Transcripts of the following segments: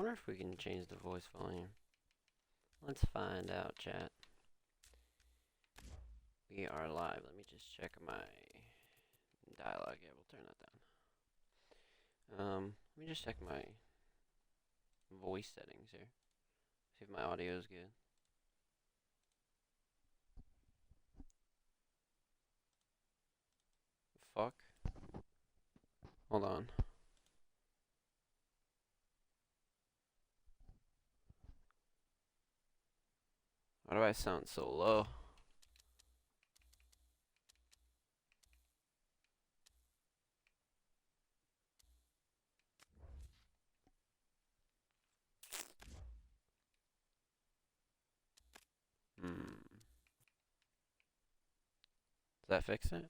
wonder if we can change the voice volume. Let's find out, chat. We are live. Let me just check my dialogue. Yeah, we'll turn that down. Um, let me just check my voice settings here. See if my audio is good. Fuck. Hold on. Why do I sound so low? Hmm. Does that fix it?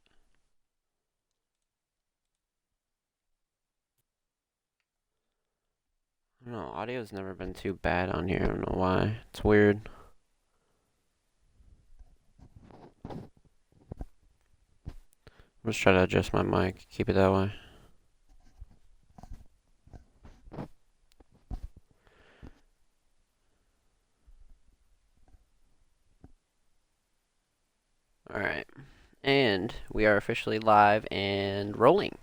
I don't know, audio's never been too bad on here. I don't know why. It's weird. Just trying to adjust my mic, keep it that way. Alright. And we are officially live and rolling.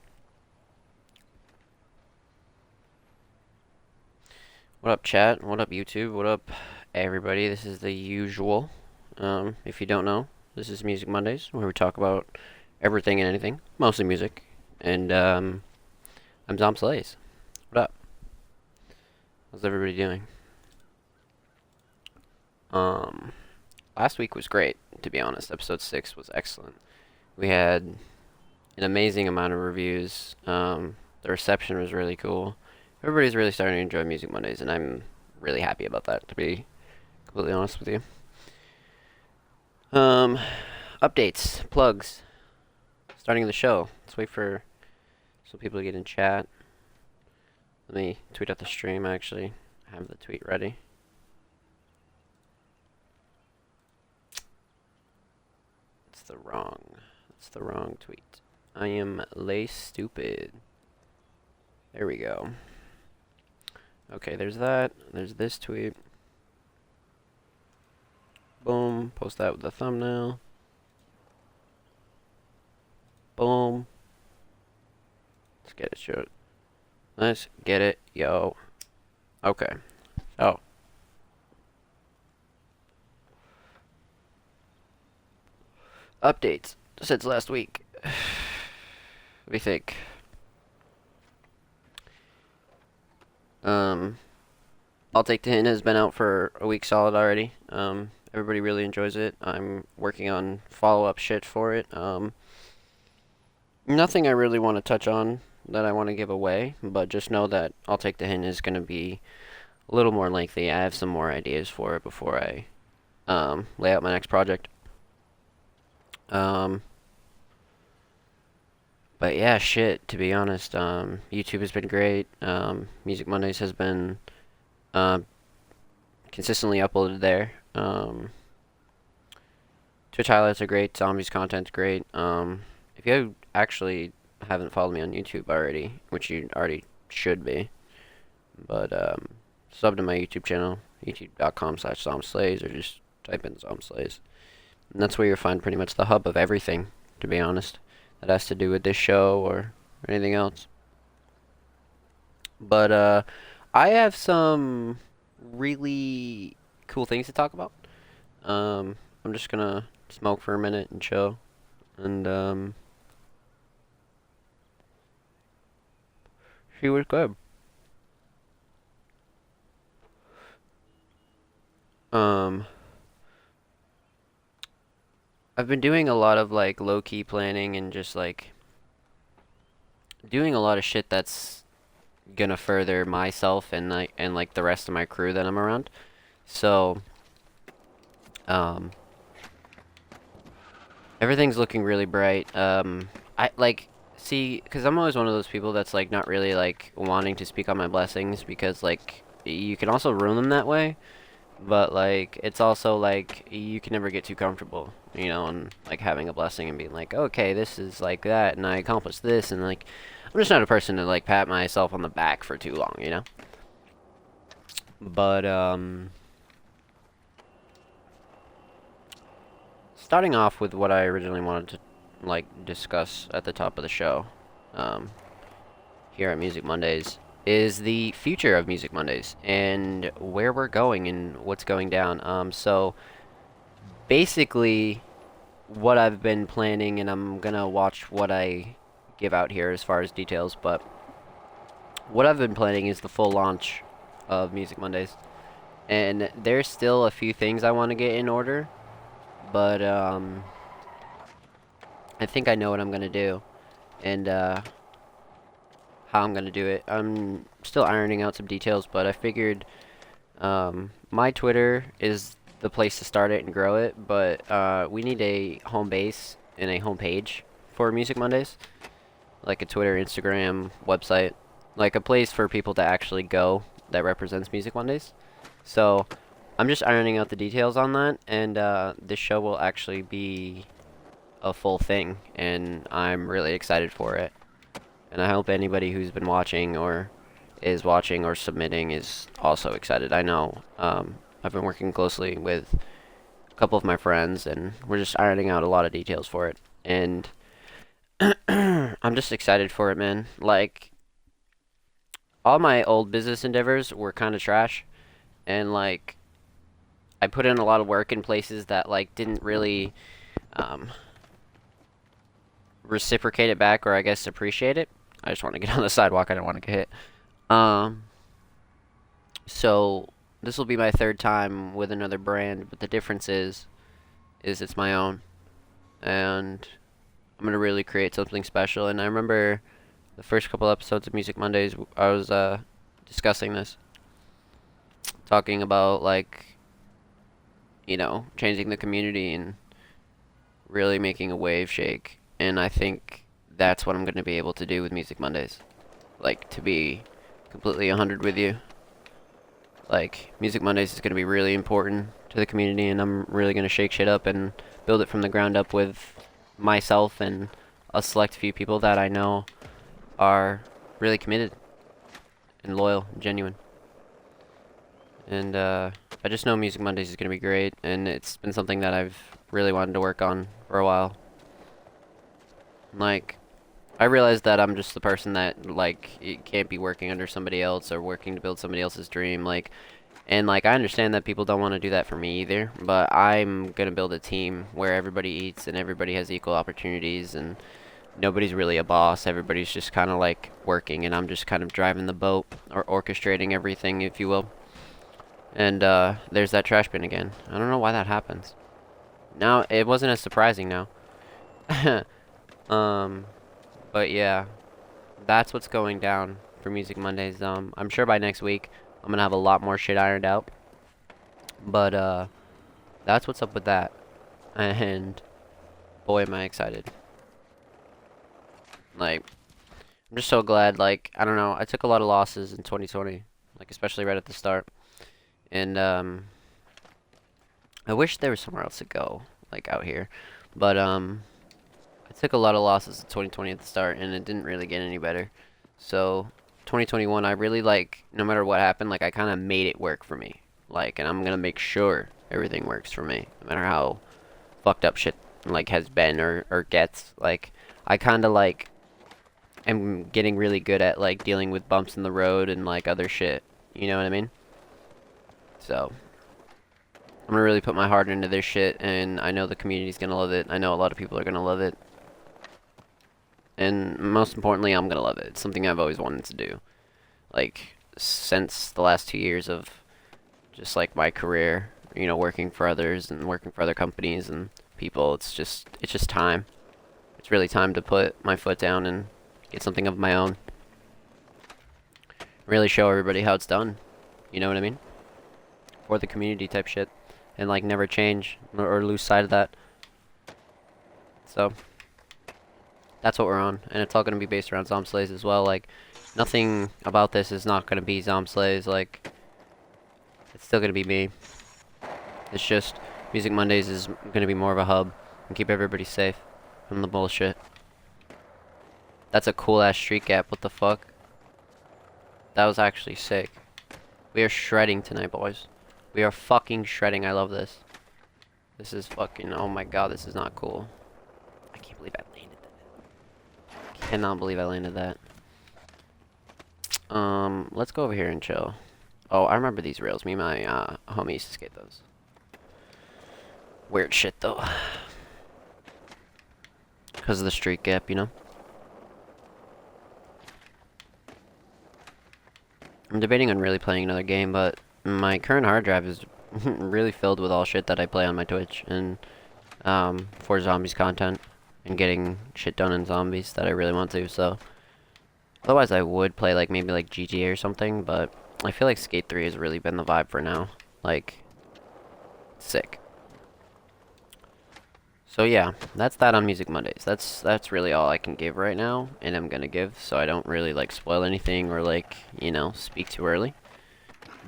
What up, chat? What up, YouTube? What up, everybody? This is the usual. Um, if you don't know, this is Music Mondays, where we talk about everything and anything, mostly music. And um, I'm Zomb Slays. What up? How's everybody doing? Um, last week was great, to be honest. Episode six was excellent. We had an amazing amount of reviews. Um, the reception was really cool. Everybody's really starting to enjoy Music Mondays, and I'm really happy about that. To be completely honest with you. Um, updates, plugs starting the show. Let's wait for some people to get in chat. Let me tweet out the stream, actually. I have the tweet ready. It's the wrong. It's the wrong tweet. I am lay stupid. There we go. Okay, there's that. There's this tweet. Boom. Post that with the thumbnail. Boom. Let's get it, shoot. Let's get it, yo. Okay. Oh. Updates since last week. what do you think? Um, I'll Take the Hint has been out for a week solid already. Um, everybody really enjoys it. I'm working on follow-up shit for it. Um, nothing I really want to touch on that I want to give away, but just know that I'll Take the Hint is going to be a little more lengthy. I have some more ideas for it before I um, lay out my next project. Um, but yeah, shit, to be honest, um, YouTube has been great. Um, Music Mondays has been uh, consistently uploaded there. Um, Twitch highlights are great. Zombies content's great. Um, if you actually haven't followed me on YouTube already, which you already should be, but um, sub to my YouTube channel, youtube.com slash zombslays, or just type in zombslays. And that's where you'll find pretty much the hub of everything, to be honest, that has to do with this show or anything else. But uh, I have some really cool things to talk about. Um, I'm just gonna smoke for a minute and chill, and um, She was good. Um, I've been doing a lot of like low key planning and just like doing a lot of shit that's gonna further myself and like and like the rest of my crew that I'm around. So, um, everything's looking really bright. Um, I like see, because I'm always one of those people that's like not really like wanting to speak on my blessings because like you can also ruin them that way. But like it's also like you can never get too comfortable, you know, and like having a blessing and being like, okay, this is like that, and I accomplished this, and like I'm just not a person to like pat myself on the back for too long, you know. But um starting off with what I originally wanted to like discuss at the top of the show um here at Music Mondays is the future of Music Mondays and where we're going and what's going down. Um so basically what I've been planning and I'm to watch what I give out here as far as details, but what I've been planning is the full launch of Music Mondays. And there's still a few things I want to get in order, but um, I think I know what I'm going to do and uh, how I'm going to do it. I'm still ironing out some details, but I figured um, my Twitter is the place to start it and grow it, but uh, we need a home base and a home page for Music Mondays, like a Twitter, Instagram, website, like a place for people to actually go that represents Music Mondays. So I'm just ironing out the details on that, and uh, this show will actually be a full thing, and I'm really excited for it. And I hope anybody who's been watching or is watching or submitting is also excited. I know um, I've been working closely with a couple of my friends, and we're just ironing out a lot of details for it. And I'm just excited for it, man. Like, all my old business endeavors were kind of trash, and like, I put in a lot of work in places that like didn't really um, reciprocate it back, or I guess appreciate it. I just want to get on the sidewalk. I don't want to get hit. Um, so this will be my third time with another brand, but the difference is, is it's my own, and I'm gonna really create something special. And I remember the first couple episodes of Music Mondays, I was uh, discussing this, talking about like, you know, changing the community and really making a wave shake. And I think that's what I'm gonna be able to do with Music Mondays, like to be completely 100 with you. Like, Music Mondays is going to be really important to the community, and I'm really going to shake shit up and build it from the ground up with myself and a select few people that I know are really committed and loyal and genuine. And uh, I just know Music Mondays is going to be great, and it's been something that I've really wanted to work on for a while. Like, I realize that I'm just the person that like can't be working under somebody else or working to build somebody else's dream like and like I understand that people don't want to do that for me either but I'm to build a team where everybody eats and everybody has equal opportunities and nobody's really a boss. Everybody's just kind of like working and I'm just kind of driving the boat or orchestrating everything if you will. And uh, there's that trash bin again. I don't know why that happens. Now it wasn't as surprising now um but yeah, that's what's going down for Music Mondays. Um, I'm sure by next week I'm gonna have a lot more shit ironed out. But uh, that's what's up with that. And boy, am I excited. Like, I'm just so glad. Like, I don't know. I took a lot of losses in 2020, like especially right at the start, and um, I wish there was somewhere else to go, like out here. But um, took a lot of losses in 2020 at the start, and it didn't really get any better. So 2021, I really like, no matter what happened, like I kind of made it work for me. Like, and I'm gonna make sure everything works for me, no matter how fucked up shit like has been or or gets. Like, I kind of like am getting really good at like dealing with bumps in the road and like other shit. You know what I mean? So. I'm gonna really put my heart into this shit, and I know the community's gonna love it. I know a lot of people are gonna love it and most importantly, I'm gonna love it. It's something I've always wanted to do, like since the last two years of just like my career, you know, working for others and working for other companies and people. It's just it's just time. It's really time to put my foot down and get something of my own. Really show everybody how it's done. You know what I mean? For the community type shit, and like never change or, lose sight of that. So that's what we're on, and it's all going to be based around Zomb Slays as well. Like, nothing about this is not going to be Zomb Slays. Like, it's still going to be me. It's just Music Mondays is going to be more of a hub and keep everybody safe from the bullshit. That's a cool ass street gap. What the fuck? That was actually sick. We are shredding tonight, boys. We are fucking shredding. I love this. This is fucking. Oh my god, this is not cool. I can't believe I that. Cannot believe I landed that. Um, let's go over here and chill. Oh, I remember these rails. Me and my uh, homie used to skate those. Weird shit, though. Because of the street gap, you know? I'm debating on really playing another game, but my current hard drive is really filled with all shit that I play on my Twitch and um, for zombies content and getting shit done in zombies that I really want to. So otherwise, I would play like maybe like GTA or something, but I feel like Skate 3 has really been the vibe for now. Like sick. So yeah, that's that on Music Mondays. That's that's really all I can give right now, and I'm gonna give, so I don't really like spoil anything or like you know speak too early.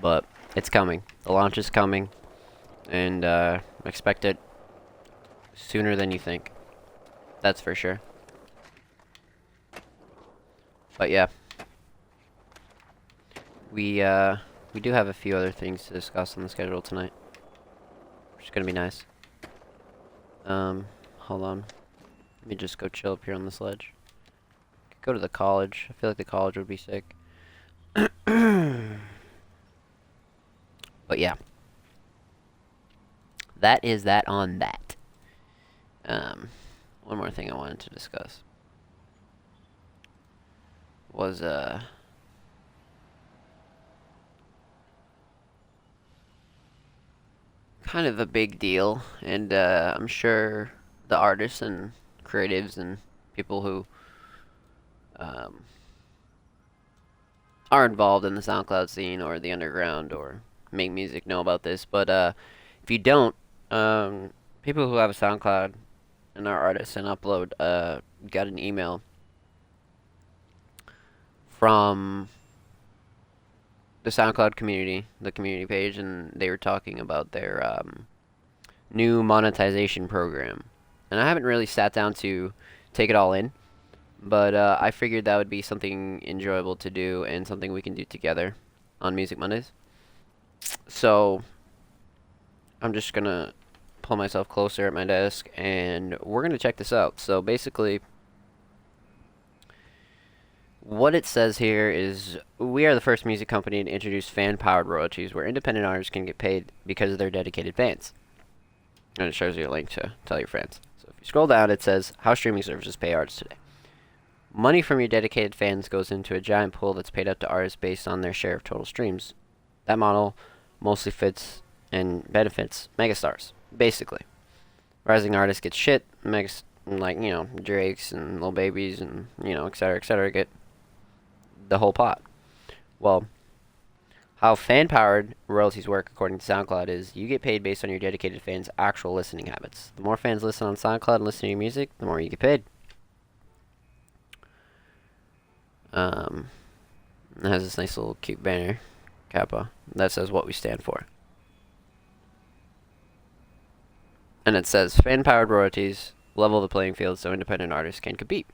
But it's coming. The launch is coming, and uh, expect it sooner than you think. That's for sure. But yeah, we uh, we do have a few other things to discuss on the schedule tonight, which is gonna be nice. Um, hold on. Let me just go chill up here on this ledge. Go to the college. I feel like the college would be sick. but yeah. That is that on that. Um, one more thing I wanted to discuss was uh kind of a big deal, and uh, I'm sure the artists and creatives and people who um, are involved in the SoundCloud scene or the underground or make music know about this. But uh, if you don't, um, people who have a SoundCloud and are artists and upload uh, got an email from the SoundCloud community, the community page, and they were talking about their um, new monetization program. And I haven't really sat down to take it all in, but uh, I figured that would be something enjoyable to do and something we can do together on Music Mondays. So I'm just gonna pull myself closer at my desk, and we're gonna check this out. So basically what it says here is we are the first music company to introduce fan powered royalties where independent artists can get paid because of their dedicated fans. And it shows you a link to tell your friends. So if you scroll down, it says how streaming services pay artists today. Money from your dedicated fans goes into a giant pool that's paid out to artists based on their share of total streams. That model mostly fits and benefits megastars, basically. Rising artists get shit, megas like you know Drakes and Lil Babies and you know et cetera, et cetera, get the whole pot. Well, how fan powered royalties work according to SoundCloud is you get paid based on your dedicated fans' actual listening habits. The more fans listen on SoundCloud and listen to your music, the more you get paid. Um, it has this nice little cute banner, Kappa, that says what we stand for. And it says fan powered royalties level the playing field so independent artists can compete.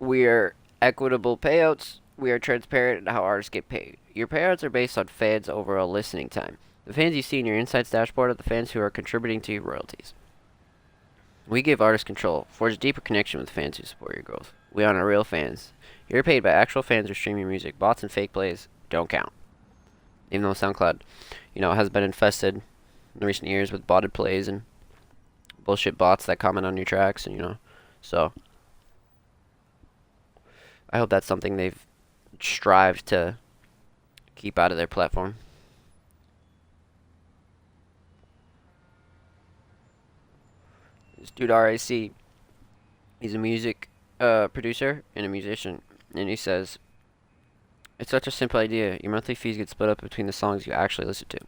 We are equitable payouts. We are transparent in how artists get paid. Your payouts are based on fans' overall listening time. The fans you see in your insights dashboard are the fans who are contributing to your royalties. We give artists control, forge a deeper connection with fans who support your growth. We honor real fans. You're paid by actual fans who stream your music. Bots and fake plays don't count. Even though SoundCloud, you know, has been infested in recent years with botted plays and bullshit bots that comment on your tracks, and you know, so I hope that's something they've strived to keep out of their platform. This dude RAC, he's a music uh, producer and a musician, and he says, "It's such a simple idea. Your monthly fees get split up between the songs you actually listen to."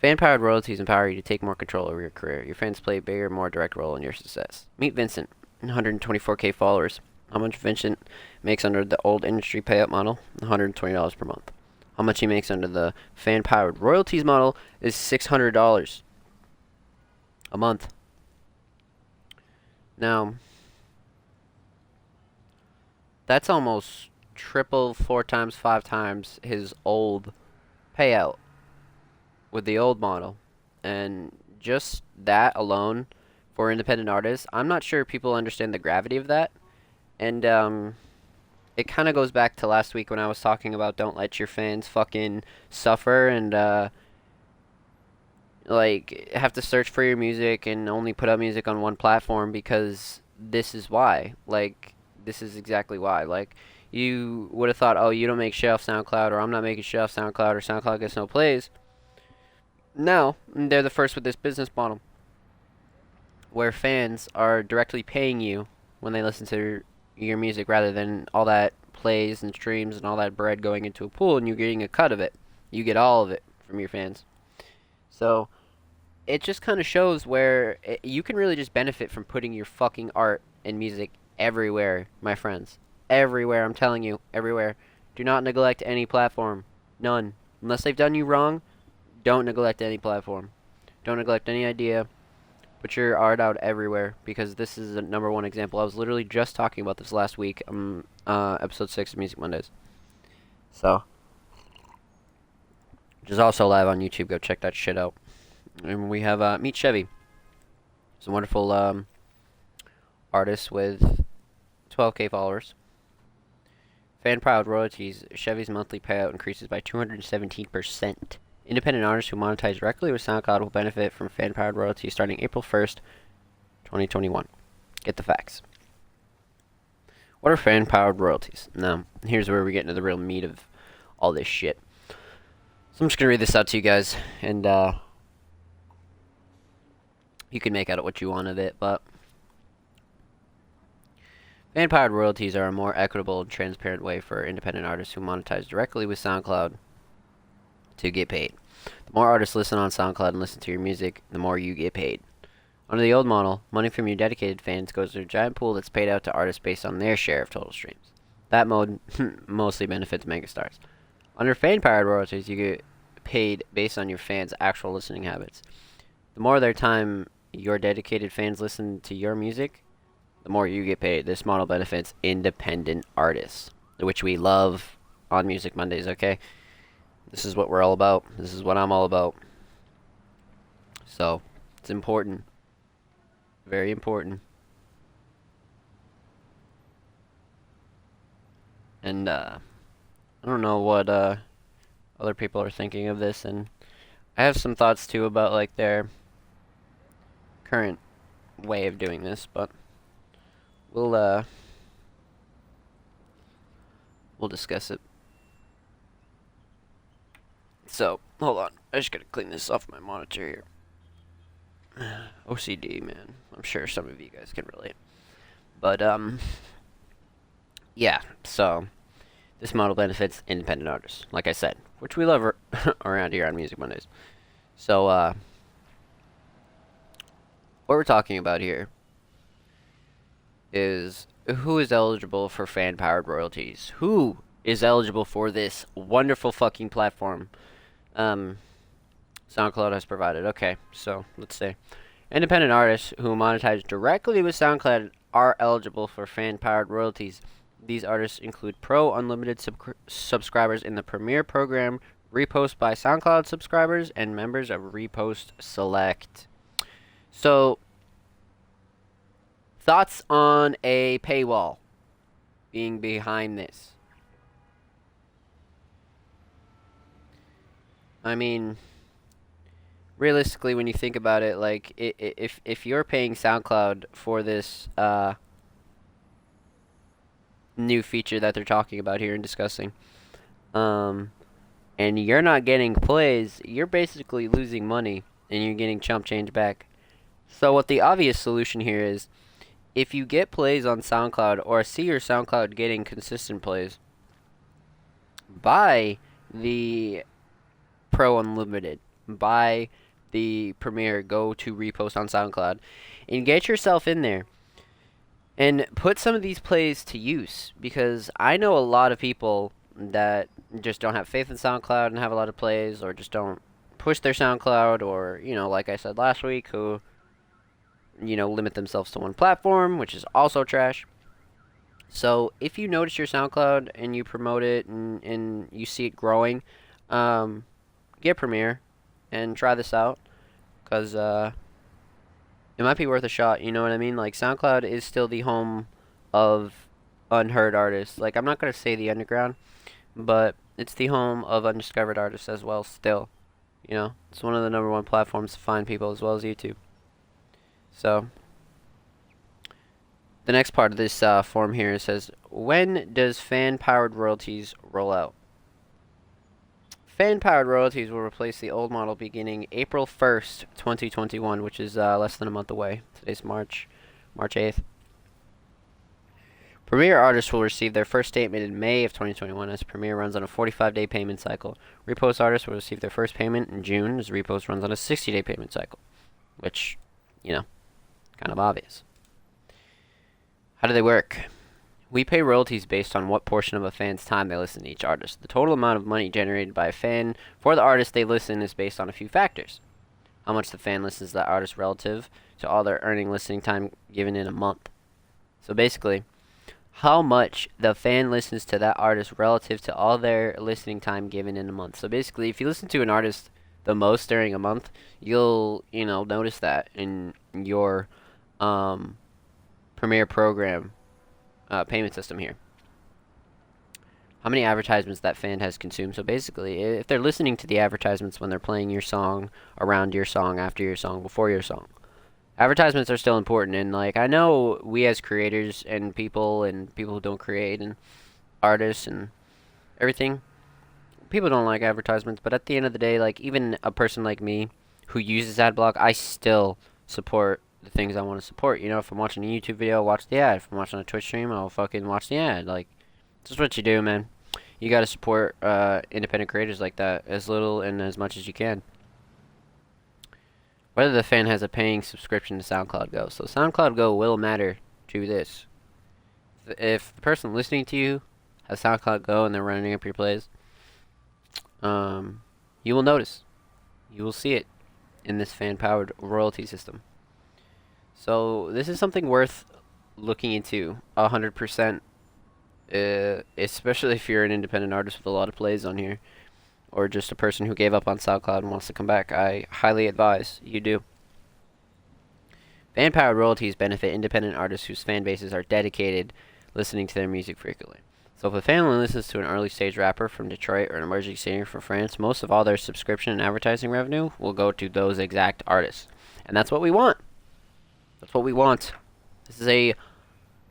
Fan-powered royalties empower you to take more control over your career. Your fans play a bigger, more direct role in your success. Meet Vincent, 124k followers. How much Vincent makes under the old industry payout model? $120 per month. How much he makes under the fan powered royalties model is $600 a month. Now, that's almost triple, four times, five times his old payout with the old model. And just that alone for independent artists, I'm not sure people understand the gravity of that. And um, it kind of goes back to last week when I was talking about don't let your fans fucking suffer and uh, like have to search for your music and only put up music on one platform because this is why. Like this is exactly why. Like you would have thought, oh, you don't make shit off SoundCloud, or I'm not making shit off SoundCloud, or SoundCloud gets no plays. No, they're the first with this business model, where fans are directly paying you when they listen to your music, rather than all that plays and streams and all that bread going into a pool, and you're getting a cut of it. You get all of it from your fans. So it just kind of shows where it, you can really just benefit from putting your fucking art and music everywhere, my friends. Everywhere, I'm telling you, everywhere. Do not neglect any platform. None. Unless they've done you wrong, don't neglect any platform. Don't neglect any idea. Put your art out everywhere because this is a number one example. I was literally just talking about this last week, um, uh, episode 6 of Music Mondays. So, which is also live on YouTube. Go check that shit out. And we have uh, Meet Chevy. He's a wonderful um, artist with 12k followers. Fan powered royalties. Chevy's monthly payout increases by 217%. Independent artists who monetize directly with SoundCloud will benefit from fan powered royalties starting April 1st, 2021. Get the facts. What are fan powered royalties? Now, here's where we get into the real meat of all this shit. So I'm just going to read this out to you guys, and uh, you can make out what you want of it, but Fan powered royalties are a more equitable and transparent way for independent artists who monetize directly with SoundCloud to get paid. The more artists listen on SoundCloud and listen to your music, the more you get paid. Under the old model, money from your dedicated fans goes to a giant pool that's paid out to artists based on their share of total streams. That mode mostly benefits megastars. Under fan powered royalties, you get paid based on your fans' actual listening habits. The more their time your dedicated fans listen to your music, the more you get paid. This model benefits independent artists, which we love on Music Mondays, okay? This is what we're all about. This is what I'm all about. So, it's important. Very important. And, uh, I don't know what, uh, other people are thinking of this, and I have some thoughts, too, about, like, their current way of doing this, but we'll, uh, we'll discuss it. So, hold on. I just gotta clean this off my monitor here. OCD, man. I'm sure some of you guys can relate. But, um, yeah, so, this model benefits independent artists, like I said, which we love around here on Music Mondays. So, uh, what we're talking about here is who is eligible for fan powered royalties? Who is eligible for this wonderful fucking platform? um, SoundCloud has provided. Okay, so let's say independent artists who monetize directly with SoundCloud are eligible for fan-powered royalties. These artists include Pro Unlimited sub- subscribers in the Premier program, Repost by SoundCloud subscribers, and members of Repost Select. So, thoughts on a paywall being behind this? I mean, realistically, when you think about it, like if if you're paying SoundCloud for this uh, new feature that they're talking about here and discussing, um, and you're not getting plays, you're basically losing money and you're getting chump change back. So what the obvious solution here is, if you get plays on SoundCloud or see your SoundCloud getting consistent plays, buy the Pro Unlimited. Buy the Premiere. Go to repost on SoundCloud and get yourself in there and put some of these plays to use because I know a lot of people that just don't have faith in SoundCloud and have a lot of plays or just don't push their SoundCloud or, you know, like I said last week, who, you know, limit themselves to one platform, which is also trash. So if you notice your SoundCloud and you promote it and, and you see it growing, um, get Premiere and try this out because uh, it might be worth a shot. You know what I mean? Like SoundCloud is still the home of unheard artists. Like I'm not gonna say the underground, but it's the home of undiscovered artists as well. Still, you know, it's one of the number one platforms to find people as well as YouTube. So the next part of this uh, form here says, when does fan-powered royalties roll out? Fan-powered royalties will replace the old model beginning April 1st, 2021, which is uh, less than a month away. Today's March, March 8th. Premiere artists will receive their first statement in May of 2021 as Premiere runs on a 45-day payment cycle. Repost artists will receive their first payment in June as Repost runs on a 60-day payment cycle, which, you know, kind of obvious. How do they work? We pay royalties based on what portion of a fan's time they listen to each artist. The total amount of money generated by a fan for the artist they listen is based on a few factors. How much the fan listens to that artist relative to all their earning listening time given in a month. So basically, how much the fan listens to that artist relative to all their listening time given in a month. So basically, if you listen to an artist the most during a month, you'll, you know, notice that in your um Premiere program uh, payment system here. How many advertisements that fan has consumed. So basically, if they're listening to the advertisements when they're playing your song, around your song, after your song, before your song. Advertisements are still important, and like I know we as creators and people and people who don't create and artists and everything, people don't like advertisements. But at the end of the day, like even a person like me who uses AdBlock, I still support the things I want to support. You know, if I'm watching a YouTube video, I'll watch the ad. If I'm watching a Twitch stream, I'll fucking watch the ad. Like, this is what you do, man. You gotta support uh, independent creators like that as little and as much as you can. Whether the fan has a paying subscription to SoundCloud Go. So SoundCloud Go will matter to this. If the person listening to you has SoundCloud Go and they're running up your plays, um, you will notice. You will see it in this fan-powered royalty system. So this is something worth looking into a hundred percent. Uh, especially if you're an independent artist with a lot of plays on here, or just a person who gave up on SoundCloud and wants to come back. I highly advise you do. Fan powered royalties benefit independent artists whose fan bases are dedicated, listening to their music frequently. So if a family listens to an early stage rapper from Detroit or an emerging singer from France, most of all their subscription and advertising revenue will go to those exact artists. And that's what we want. That's what we want. This is a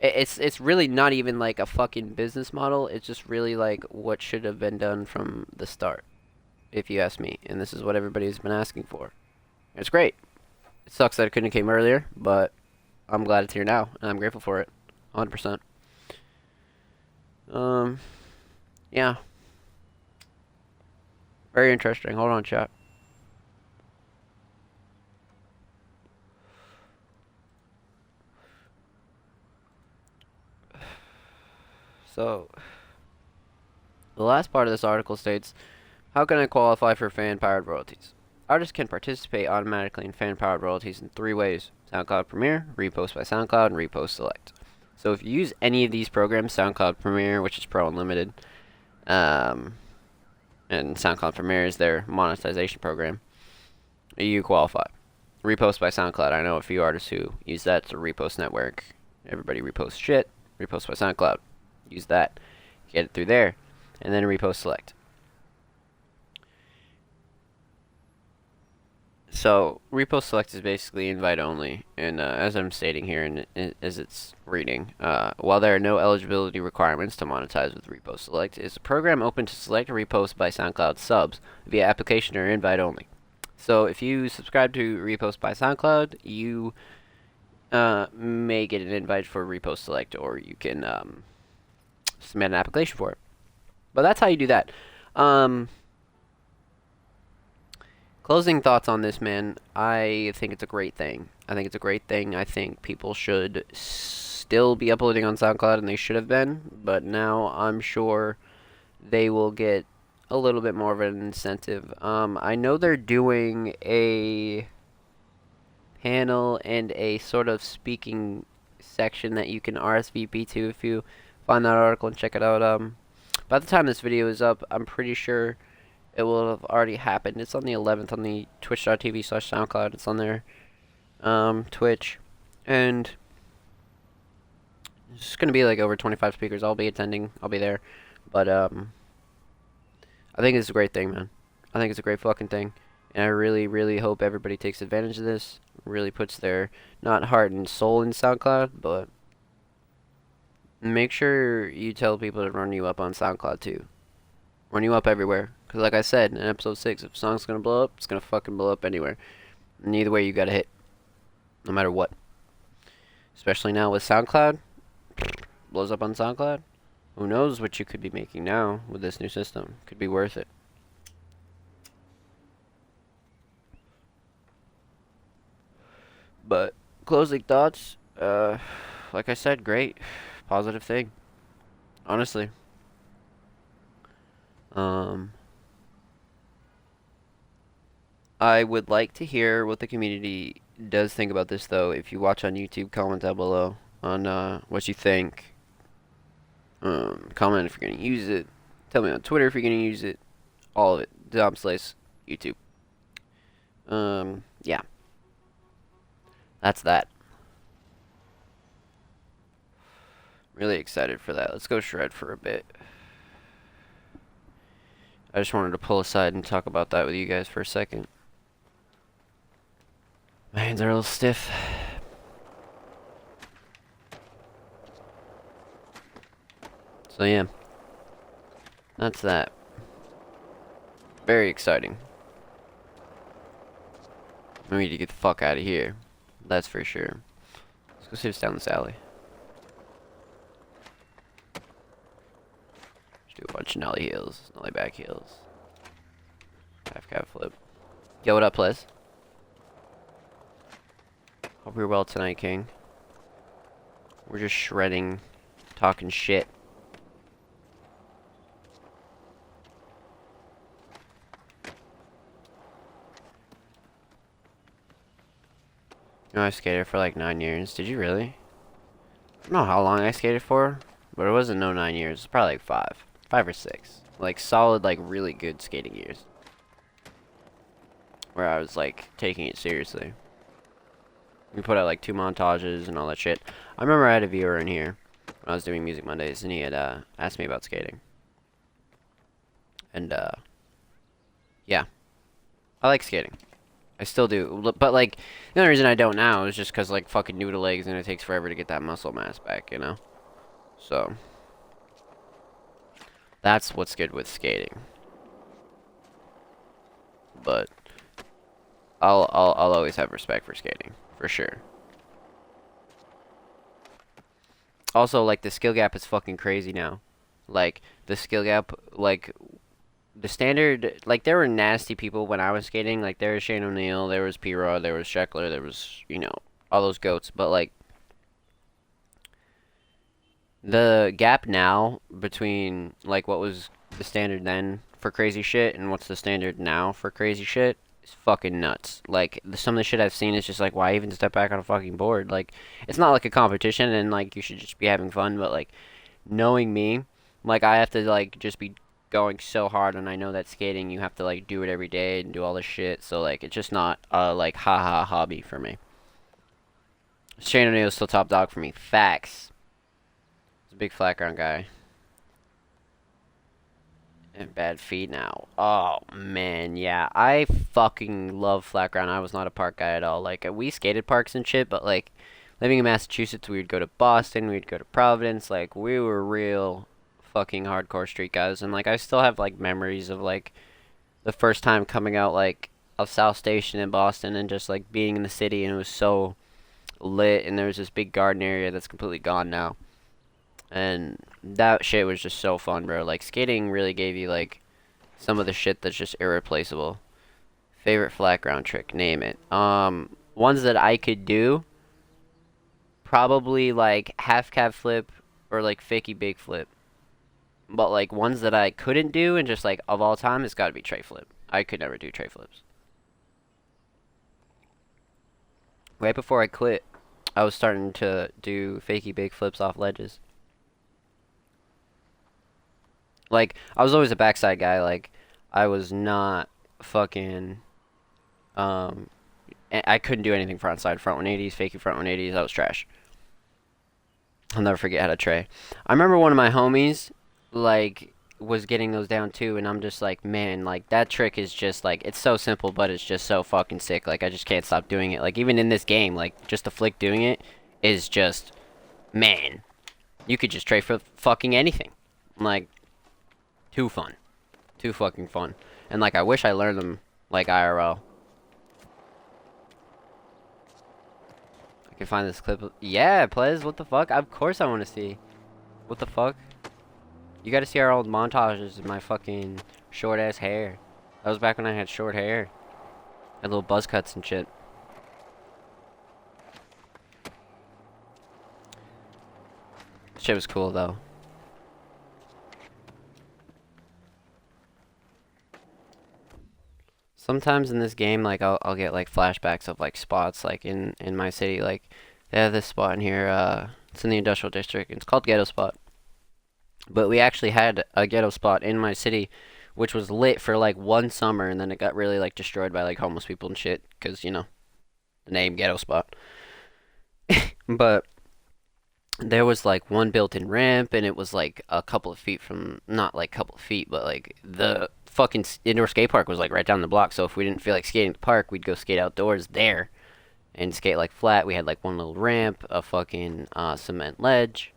it's it's really not even like a fucking business model. It's just really like what should have been done from the start, if you ask me. And this is what everybody's been asking for. It's great. It sucks that it couldn't have came earlier, but I'm glad it's here now, and I'm grateful for it, 100%. Um, yeah. Very interesting. Hold on, chat. So, the last part of this article states, how can I qualify for fan-powered royalties? Artists can participate automatically in fan-powered royalties in three ways. SoundCloud Premiere, Repost by SoundCloud, and Repost Select. So if you use any of these programs, SoundCloud Premiere, which is Pro Unlimited, um, and SoundCloud Premiere is their monetization program, you qualify. Repost by SoundCloud, I know a few artists who use that. to repost network. Everybody reposts shit. Repost by SoundCloud use that, get it through there, and then repost select. So repost select is basically invite only, and uh, as I'm stating here, and as it's reading, uh, while there are no eligibility requirements to monetize with repost select, is a program open to select repost by SoundCloud subs via application or invite only. So if you subscribe to repost by SoundCloud, you uh, may get an invite for repost select, or you can um, submit an application for it. But that's how you do that. Um, closing thoughts on this, man. I think it's a great thing. I think it's a great thing. I think people should still be uploading on SoundCloud, and they should have been. But now I'm sure they will get a little bit more of an incentive. Um, I know they're doing a panel and a sort of speaking section that you can RSVP to if you find that article and check it out. Um, by the time this video is up, I'm pretty sure it will have already happened. It's on the 11th on the twitch.tv slash SoundCloud. It's on there, um, Twitch. And it's going to be like over 25 speakers. I'll be attending. I'll be there. But, um, I think it's a great thing, man. I think it's a great fucking thing. And I really, really hope everybody takes advantage of this. Really puts their, not heart and soul in SoundCloud, but make sure you tell people to run you up on SoundCloud too. Run you up everywhere. Because like I said in episode 6, if a song's going to blow up, it's going to fucking blow up anywhere. And either way, you got to hit. No matter what. Especially now with SoundCloud. Blows up on SoundCloud. Who knows what you could be making now with this new system. Could be worth it. But closing thoughts, uh, like I said, great, positive thing. Honestly. Um, I would like to hear what the community does think about this, though. If you watch on YouTube, comment down below on uh, what you think. Um, comment if you're gonna use it. Tell me on Twitter if you're gonna use it. All of it. Zomb Slays, YouTube. Um, yeah. That's that. Really excited for that. Let's go shred for a bit. I just wanted to pull aside and talk about that with you guys for a second. My hands are a little stiff. So yeah. That's that. Very exciting. We need to get the fuck out of here. That's for sure. Let's go see what's down this alley. Let's do a bunch nollie heels, nollie back heels. Half cab flip. Yo, what up, Liz? Hope you're well tonight, King. We're just shredding, talking shit. You know, I skated for like nine years. Did you really? I don't know how long I skated for, but it wasn't no nine years. It's probably like five. Five or six. Like solid, like really good skating years. Where I was like taking it seriously. We put out like two montages and all that shit. I remember I had a viewer in here when I was doing Music Mondays and he had uh, asked me about skating. And uh, yeah. I like skating. I still do. But, like, the only reason I don't now is just because, like, fucking noodle legs and it takes forever to get that muscle mass back, you know? So. That's what's good with skating. But. I'll, I'll, I'll always have respect for skating. For sure. Also, like, the skill gap is fucking crazy now. Like, the skill gap, like, the standard like there were nasty people when I was skating. Like there was Shane O'Neill, there was P Rod, there was Sheckler, there was you know all those goats. But like the gap now between like what was the standard then for crazy shit and what's the standard now for crazy shit is fucking nuts. Like some of the shit I've seen is just like why even step back on a fucking board? Like it's not like a competition and like you should just be having fun, but like knowing me, like I have to like just be going so hard and I know that skating you have to like do it every day and do all this shit so like it's just not a like haha hobby for me. Shane O'Neill is still top dog for me. Facts. A big flat ground guy. And bad feet now. Oh man, yeah. I fucking love flat ground. I was not a park guy at all. Like we skated parks and shit, but like living in Massachusetts, we would go to Boston, we'd go to Providence. Like we were real fucking hardcore street guys, and like I still have like memories of like the first time coming out like of South Station in Boston and just like being in the city, and it was so lit, and there was this big garden area that's completely gone now, and that shit was just so fun, bro. Like skating really gave you like some of the shit that's just irreplaceable. Favorite flat ground trick, name it. Um, ones that I could do. Probably like half cab flip or like fakie big flip. But like ones that I couldn't do and just like of all time, it's got to be tray flip. I could never do tray flips. Right before I quit, I was starting to do fakie big flips off ledges. Like I was always a backside guy. Like I was not fucking. Um, I couldn't do anything frontside, front 180s, fakie front 180s. That was trash. I'll never forget how to tray. I remember one of my homies, like, was getting those down too, and I'm just like, man, like that trick is just like it's so simple, but it's just so fucking sick. Like I just can't stop doing it. Like even in this game, like just the flick doing it is just, man, you could just tray for fucking anything. Like, too fun, too fucking fun. And like I wish I learned them like IRL. I can find this clip. Yeah, Plez, what the fuck? Of course I want to see. What the fuck? You gotta see our old montages of my fucking short ass hair. That was back when I had short hair. Had little buzz cuts and shit. Shit was cool though. Sometimes in this game, like I'll I'll get like flashbacks of like spots like in in my city. Like they have this spot in here. Uh, it's in the industrial district. It's called Ghetto Spot. But we actually had a ghetto spot in my city, which was lit for like one summer, and then it got really like destroyed by like homeless people and shit. Cause you know, the name Ghetto Spot. but there was like one built-in ramp, and it was like a couple of feet from not like a couple of feet, but like the fucking indoor skate park was like right down the block. So if we didn't feel like skating at the park, we'd go skate outdoors there, and skate like flat. We had like one little ramp, a fucking uh, cement ledge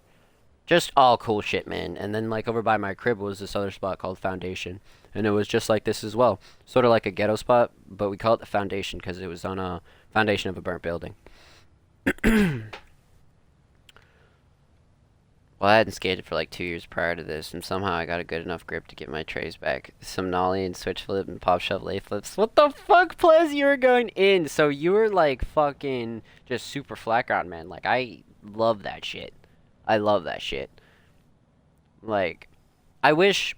just all cool shit, man. And then like over by my crib was this other spot called Foundation, and it was just like this as well, sort of like a ghetto spot, but we call it the Foundation because it was on a foundation of a burnt building. well, I hadn't skated for like two years prior to this, and somehow I got a good enough grip to get my trays back. Some nollie and switch flip and pop shove lay flips. What the fuck, Plez? You were going in, so you were like fucking just super flat ground, man. Like I love that shit. I love that shit. Like, I wish.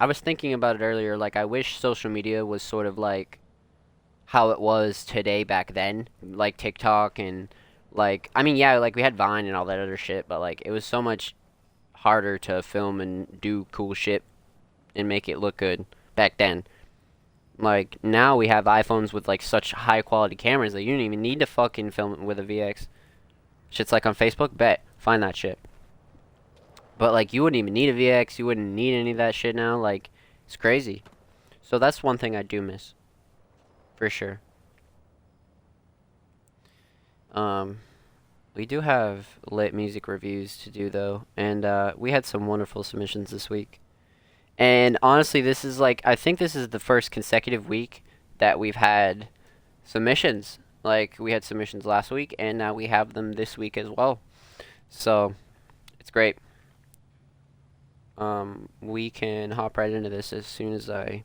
I was thinking about it earlier. Like, I wish social media was sort of like how it was today back then. Like TikTok and like I mean yeah, like we had Vine and all that other shit, but like it was so much harder to film and do cool shit and make it look good back then. Like now we have iPhones with like such high quality cameras that you don't even need to fucking film with a VX. Shit's like on Facebook, bet. Find that shit. But like you wouldn't even need a VX, you wouldn't need any of that shit now. Like it's crazy. So that's one thing I do miss. For sure. Um we do have lit music reviews to do though, and uh, we had some wonderful submissions this week. And honestly, this is like I think this is the first consecutive week that we've had submissions. Like we had submissions last week, and now we have them this week as well. So it's great. Um, we can hop right into this as soon as I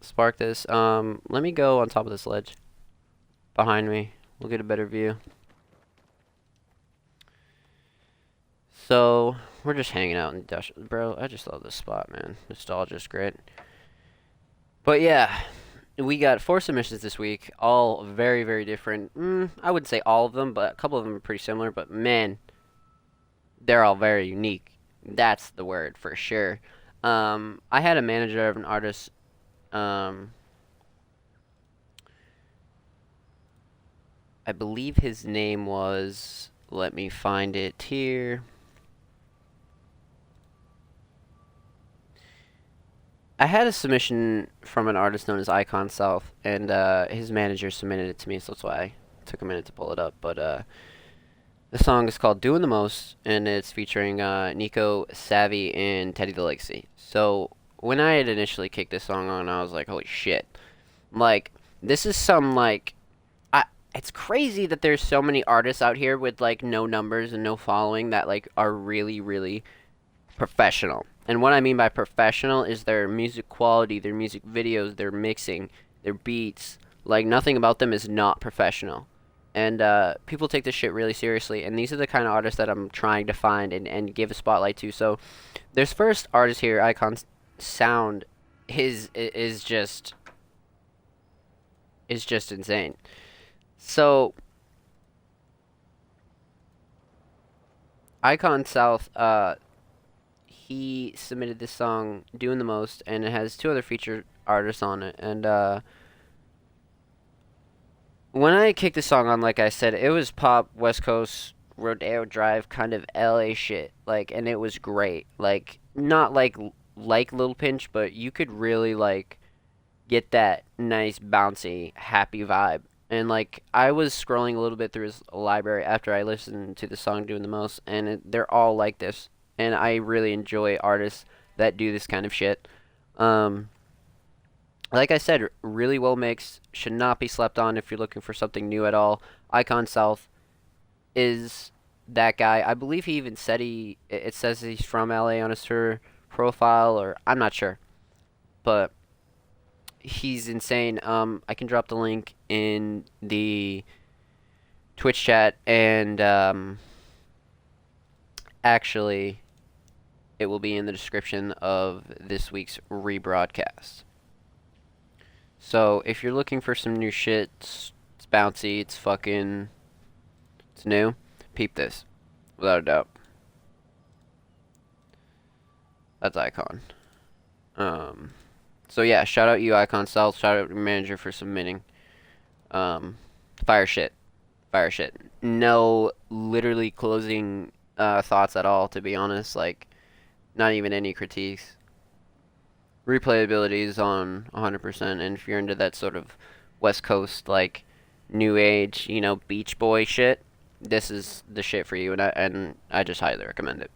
spark this. Um, let me go on top of this ledge behind me. We'll get a better view. So, we're just hanging out in the Dutch. Bro, I just love this spot, man. Nostalgia's great. But yeah, we got four submissions this week, all very, very different. Mm, I wouldn't say all of them, but a couple of them are pretty similar. But man, they're all very unique. That's the word for sure. Um, I had a manager of an artist. Um, I believe his name was. Let me find it here. I had a submission from an artist known as Icon South, and uh, his manager submitted it to me, so that's why I took a minute to pull it up. But uh, the song is called "Doing the Most," and it's featuring uh, Nico Savvy and Teddy the Legacy. So when I had initially kicked this song on, I was like, "Holy shit!" Like this is some like, I. It's crazy that there's so many artists out here with like no numbers and no following that like are really really professional and what I mean by professional is their music quality, their music videos, their mixing, their beats. Like nothing about them is not professional. And uh, people take this shit really seriously. And these are the kind of artists that I'm trying to find and, and give a spotlight to. So this first artist here, Icon South, his is just is just insane. So Icon South, uh, he submitted this song, "Doing the Most," and it has two other featured artists on it. And uh, when I kicked the song on, like I said, it was pop West Coast Rodeo Drive kind of LA shit. Like, and it was great. Like, not like like Little Pinch, but you could really like get that nice bouncy happy vibe. And like I was scrolling a little bit through his library after I listened to the song "Doing the Most," and it, they're all like this. And I really enjoy artists that do this kind of shit. Um, like I said, really well mixed. Should not be slept on if you're looking for something new at all. Icon South is that guy. I believe he even said he. It says he's from LA on his tour profile, or I'm not sure, but he's insane. Um, I can drop the link in the Twitch chat, and um, actually, it will be in the description of this week's rebroadcast. So if you're looking for some new shit, it's, it's bouncy, it's fucking, it's new. Peep this, without a doubt. That's Icon. Um, so yeah, shout out you Icon South. Shout out your manager for submitting. Um, fire shit, fire shit. No, literally closing uh, thoughts at all. To be honest, like, not even any critiques replayability is on 100%, and if you're into that sort of West Coast, like, new age, you know, Beach Boy shit, this is the shit for you, and I, and I just highly recommend it.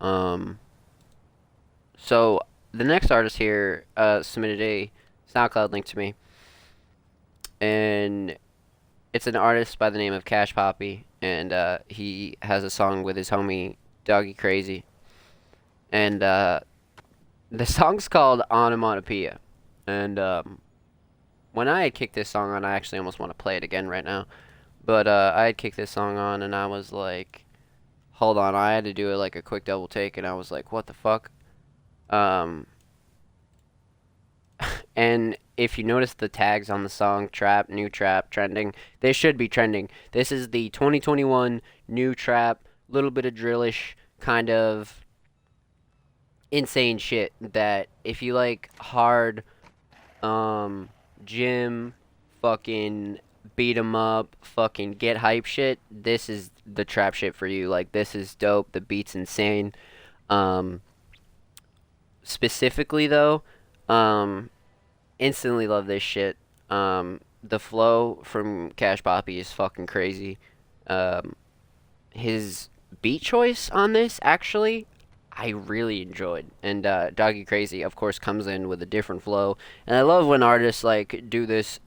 Um, so, the next artist here uh, submitted a SoundCloud link to me, and it's an artist by the name of Cash Poppy, and uh, he has a song with his homie Doggy Crazy, and uh, the song's called Onomatopoeia, and um, when I had kicked this song on, I actually almost want to play it again right now. But uh, I had kicked this song on, and I was like, "Hold on!" I had to do it like a quick double take, and I was like, "What the fuck?" Um, and if you notice the tags on the song, trap, new trap, trending, they should be trending. This is the 2021 new trap, little bit of drillish kind of insane shit that if you like hard um gym fucking beat 'em up fucking get hype shit this is the trap shit for you. Like this is dope. The beat's insane. Um specifically though um instantly love this shit. Um the flow from cash poppy is fucking crazy. Um his beat choice on this actually I really enjoyed. And uh, Doggy Crazy, of course, comes in with a different flow. And I love when artists like do this.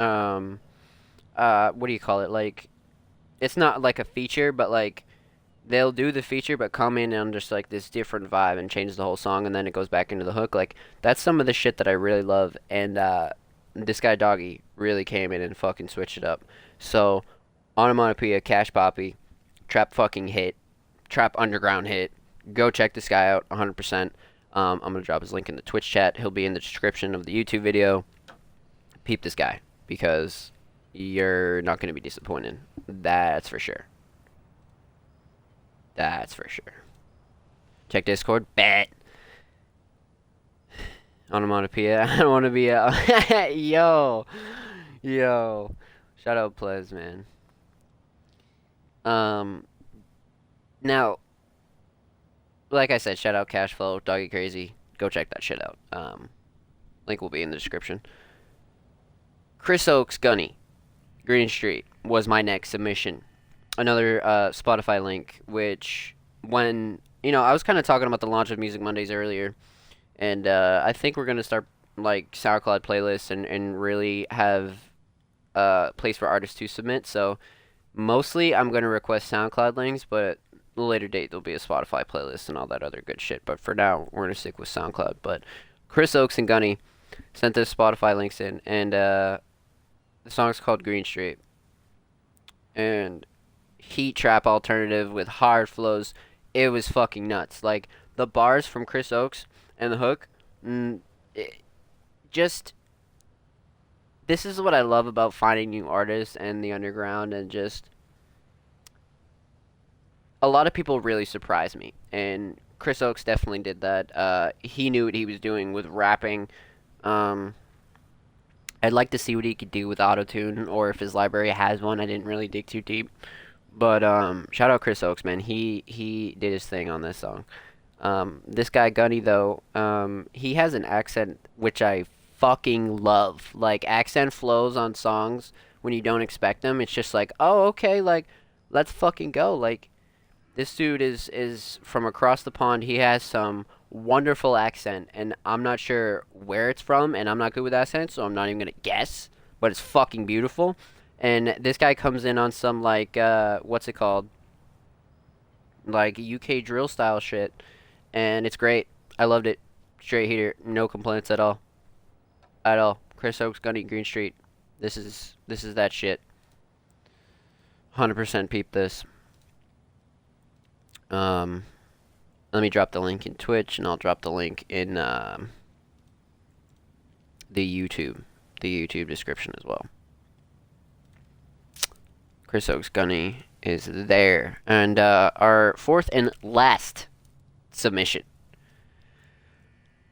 Um, uh, what do you call it? Like, it's not like a feature, but like they'll do the feature, but come in on just like this different vibe and change the whole song, and then it goes back into the hook. Like that's some of the shit that I really love. And uh, this guy Doggy really came in and fucking switched it up. So, onomatopoeia, Cash Poppy, trap fucking hit, trap underground hit go check this guy out 100%. Um, I'm going to drop his link in the Twitch chat. He'll be in the description of the YouTube video. Peep this guy because you're not going to be disappointed. That's for sure. That's for sure. Check Discord. Bet. Onomatopoeia. I don't want to be a... Yo. Yo. Shout out Plez, man. Um... Now, like I said, shout out Cashflow, Doggy Crazy. Go check that shit out. Um, link will be in the description. Chris Oaks Gunny, Green Street was my next submission. Another uh, Spotify link, which when you know I was kind of talking about the launch of Music Mondays earlier, and uh, I think we're gonna start like SoundCloud playlists and and really have a uh, place for artists to submit. So mostly I'm gonna request SoundCloud links, but a later date there'll be a Spotify playlist and all that other good shit. But for now, we're gonna stick with SoundCloud. But Chris Oaks and Gunny sent us Spotify links in, and uh, the song's called Green Street. And heat trap alternative with hard flows. It was fucking nuts. Like the bars from Chris Oaks and the hook, mm, it, just this is what I love about finding new artists and the underground and just a lot of people really surprise me, and Chris Oakes definitely did that. Uh, he knew what he was doing with rapping. Um, I'd like to see what he could do with autotune, or if his library has one. I didn't really dig too deep, but um, shout out Chris Oakes, man. He he did his thing on this song. Um, this guy Gunny though, um, he has an accent which I fucking love. Like accent flows on songs when you don't expect them. It's just like, oh okay, like let's fucking go. Like this dude is is from across the pond. He has some wonderful accent, and I'm not sure where it's from, and I'm not good with accents, so I'm not even gonna guess. But it's fucking beautiful. And this guy comes in on some like uh, what's it called? Like UK drill style shit and it's great. I loved it. Straight heater, no complaints at all. At all. Chris Oakes, Gunny Green Street. This is this is that shit. 100% peep this. Um, let me drop the link in Twitch, and I'll drop the link in um, the YouTube, the YouTube description as well. Chris Oak's Gunny is there, and uh, our fourth and last submission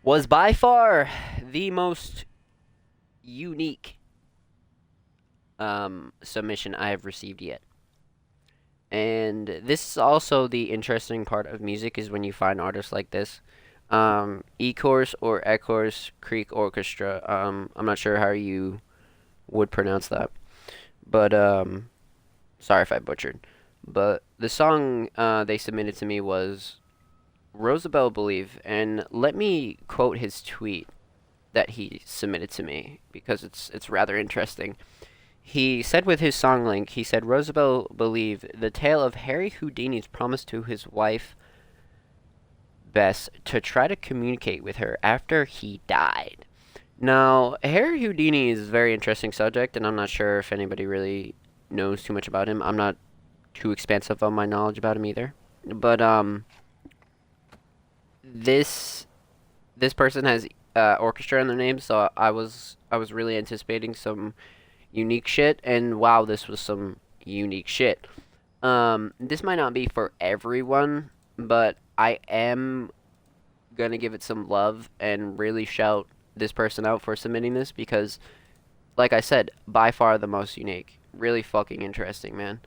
was by far the most unique um, submission I have received yet. And this is also the interesting part of music is when you find artists like this. Um, E-Course or Ecorse Creek Orchestra. Um, I'm not sure how you would pronounce that. But, um, sorry if I butchered. But the song uh, they submitted to me was Rosabelle Believe, and let me quote his tweet that he submitted to me because it's it's rather interesting. He said with his song link, he said Rosabelle Believe, the tale of Harry Houdini's promise to his wife Bess to try to communicate with her after he died. Now, Harry Houdini is a very interesting subject, and I'm not sure if anybody really knows too much about him. I'm not too expansive on my knowledge about him either. But um this this person has uh, orchestra in their name, so I was I was really anticipating some unique shit, and wow, this was some unique shit. Um, this might not be for everyone, but I am gonna give it some love and really shout this person out for submitting this because, like I said, by far the most unique. Really fucking interesting, man.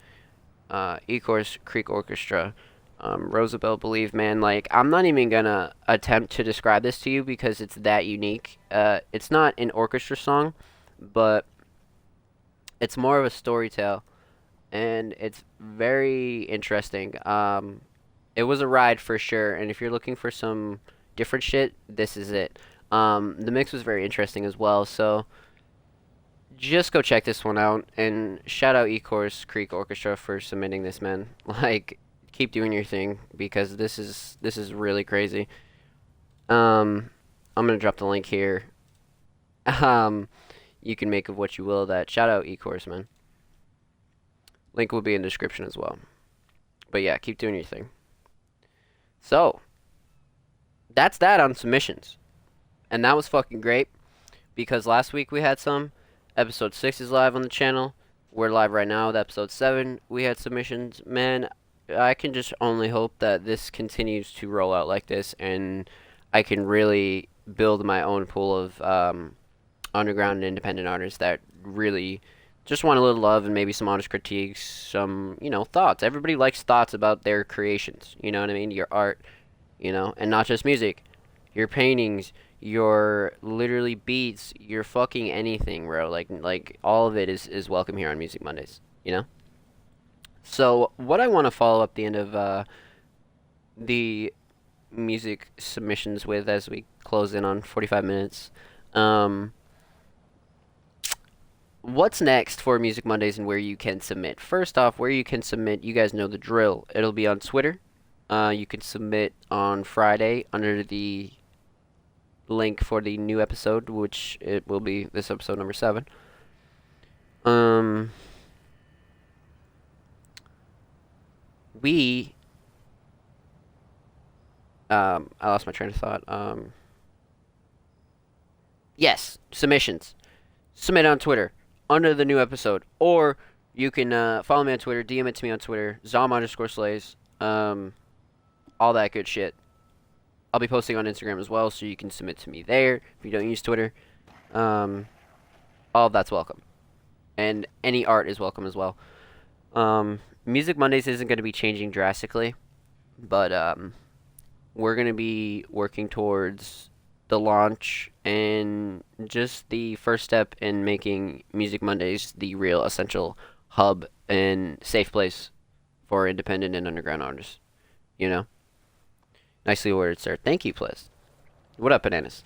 Uh, E-Course Creek Orchestra um, Believe, man, like, I'm not even gonna attempt to describe this to you because it's that unique. Uh, it's not an orchestra song, but it's more of a story tale, and it's very interesting. Um, it was a ride for sure, and if you're looking for some different shit, this is it. Um, the mix was very interesting as well, so just go check this one out, and shout out E-Course Creek Orchestra for submitting this, man. Like, keep doing your thing because this is this is really crazy. Um, I'm gonna drop the link here. Um, you can make of what you will of that. Shout out eCourse, man. Link will be in the description as well. But yeah, keep doing your thing. So, that's that on submissions. And that was fucking great because last week we had some. Episode 6 is live on the channel. We're live right now with episode 7. We had submissions. Man, I can just only hope that this continues to roll out like this, and I can really build my own pool of um, underground and independent artists that really just want a little love and maybe some honest critiques, some you know thoughts. Everybody likes thoughts about their creations. You know what I mean? Your art, you know, and not just music, your paintings, your literally beats, your fucking anything, bro. Like like all of it is is welcome here on Music Mondays. You know. So what I want to follow up the end of uh, the music submissions with as we close in on 45 minutes. Um, what's next for Music Mondays and where you can submit? First off, where you can submit, you guys know the drill. It'll be on Twitter. Uh, you can submit on Friday under the link for the new episode, which it will be this episode number seven. Um, we um, I lost my train of thought. Um, yes, submissions. Submit on Twitter under the new episode, or you can uh, follow me on Twitter, DM it to me on Twitter, Zomb underscore Slays. um, all that good shit. I'll be posting on Instagram as well, so you can submit to me there if you don't use Twitter. Um, all that's welcome, and any art is welcome as well. Um, Music Mondays isn't going to be changing drastically, but um, we're going to be working towards the launch and just the first step in making Music Mondays the real essential hub and safe place for independent and underground artists. You know? Nicely worded, sir. Thank you, Plez. What up, Bananas?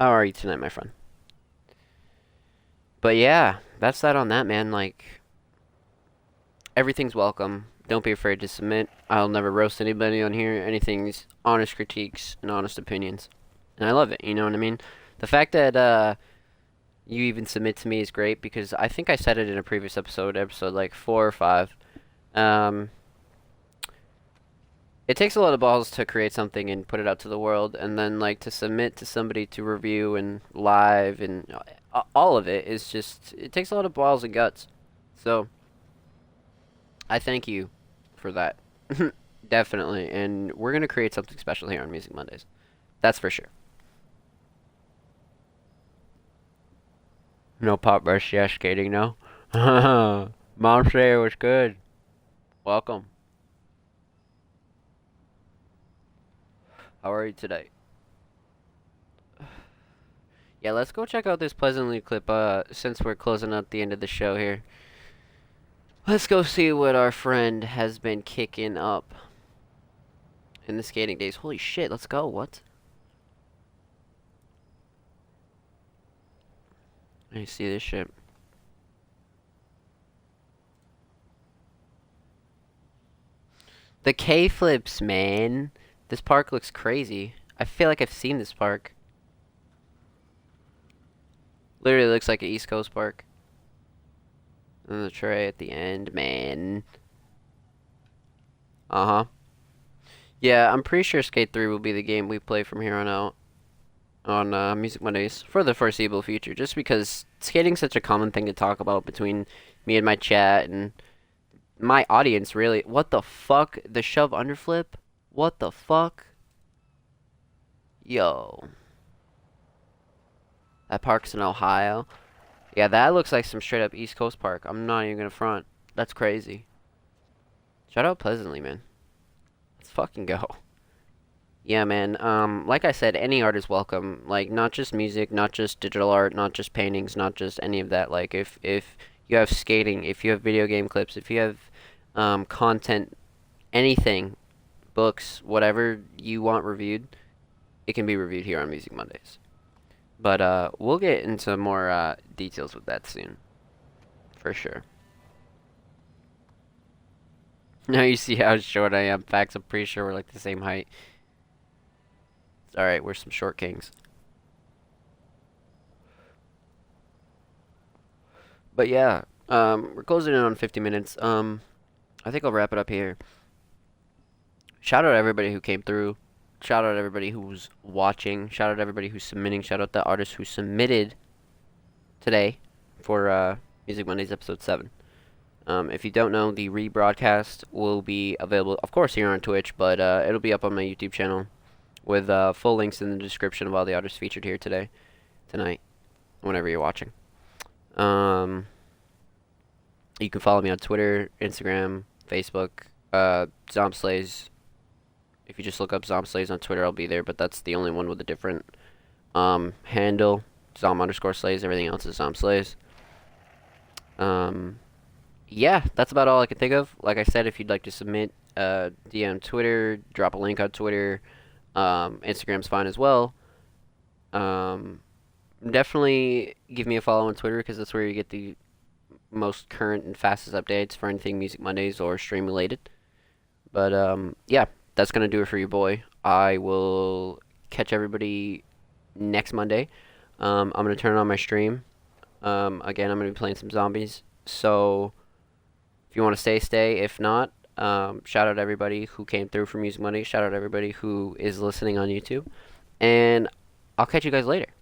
How are you tonight, my friend? But yeah, that's that on that, man. Like, everything's welcome. Don't be afraid to submit. I'll never roast anybody on here. Anything's honest critiques and honest opinions. And I love it, you know what I mean? The fact that uh, you even submit to me is great because I think I said it in a previous episode, episode like four or five. Um, it takes a lot of balls to create something and put it out to the world, and then like to submit to somebody to review and live and all of it is just it takes a lot of balls and guts. So I thank you for that, definitely, and we're gonna create something special here on Music Mondays. That's for sure. No pop brush, yeah, skating, no. Mom say it was good. Welcome. How are you today? Yeah, let's go check out this Pleasantly clip, uh, since we're closing out the end of the show here. Let's go see what our friend has been kicking up in the skating days. Holy shit, let's go, what? I see this shit. The K-flips, man. This park looks crazy. I feel like I've seen this park. Literally looks like an East Coast park. And the tray at the end, man. Uh-huh. Yeah, I'm pretty sure Skate 3 will be the game we play from here on out. On uh, Music Mondays. For the foreseeable future. Just because skating's such a common thing to talk about between me and my chat and my audience, really. What the fuck? The shove underflip? What the fuck? Yo. That park's in Ohio. Yeah, that looks like some straight up East Coast park. I'm not even gonna front. That's crazy. Shout out Pleasantly, man. Let's fucking go. Yeah, man. Um, like I said, any art is welcome. Like, not just music, not just digital art, not just paintings, not just any of that. Like, if if you have skating, if you have video game clips, if you have um, content, anything, books, whatever you want reviewed, it can be reviewed here on Music Mondays. But uh, we'll get into more uh, details with that soon, for sure. Now you see how short I am. Facts, I'm pretty sure we're like the same height. Alright, we're some short kings. But yeah, um, we're closing in on 50 minutes. Um, I think I'll wrap it up here. Shout out to everybody who came through. Shout out to everybody who's watching. Shout out to everybody who's submitting. Shout out the artists who submitted today for uh, Music Mondays episode 7. Um, if you don't know, the rebroadcast will be available, of course, here on Twitch, but uh, it'll be up on my YouTube channel with uh, full links in the description of all the artists featured here today, tonight, whenever you're watching. Um, you can follow me on Twitter, Instagram, Facebook, uh. If you just look up Zombslays on Twitter, I'll be there, but that's the only one with a different um, handle. Zomb underscore slays. Everything else is Zombslays. Um, yeah, that's about all I can think of. Like I said, if you'd like to submit uh, DM Twitter, drop a link on Twitter. Um, Instagram's fine as well. Um, definitely give me a follow on Twitter because that's where you get the most current and fastest updates for anything Music Mondays or stream related. But um, yeah, that's gonna do it for you, boy. I will catch everybody next Monday. Um, I'm gonna turn on my stream. Um, again, I'm gonna be playing some zombies. So if you want to stay, stay. If not, um, shout out everybody who came through for Music Monday. Shout out everybody who is listening on YouTube. And I'll catch you guys later.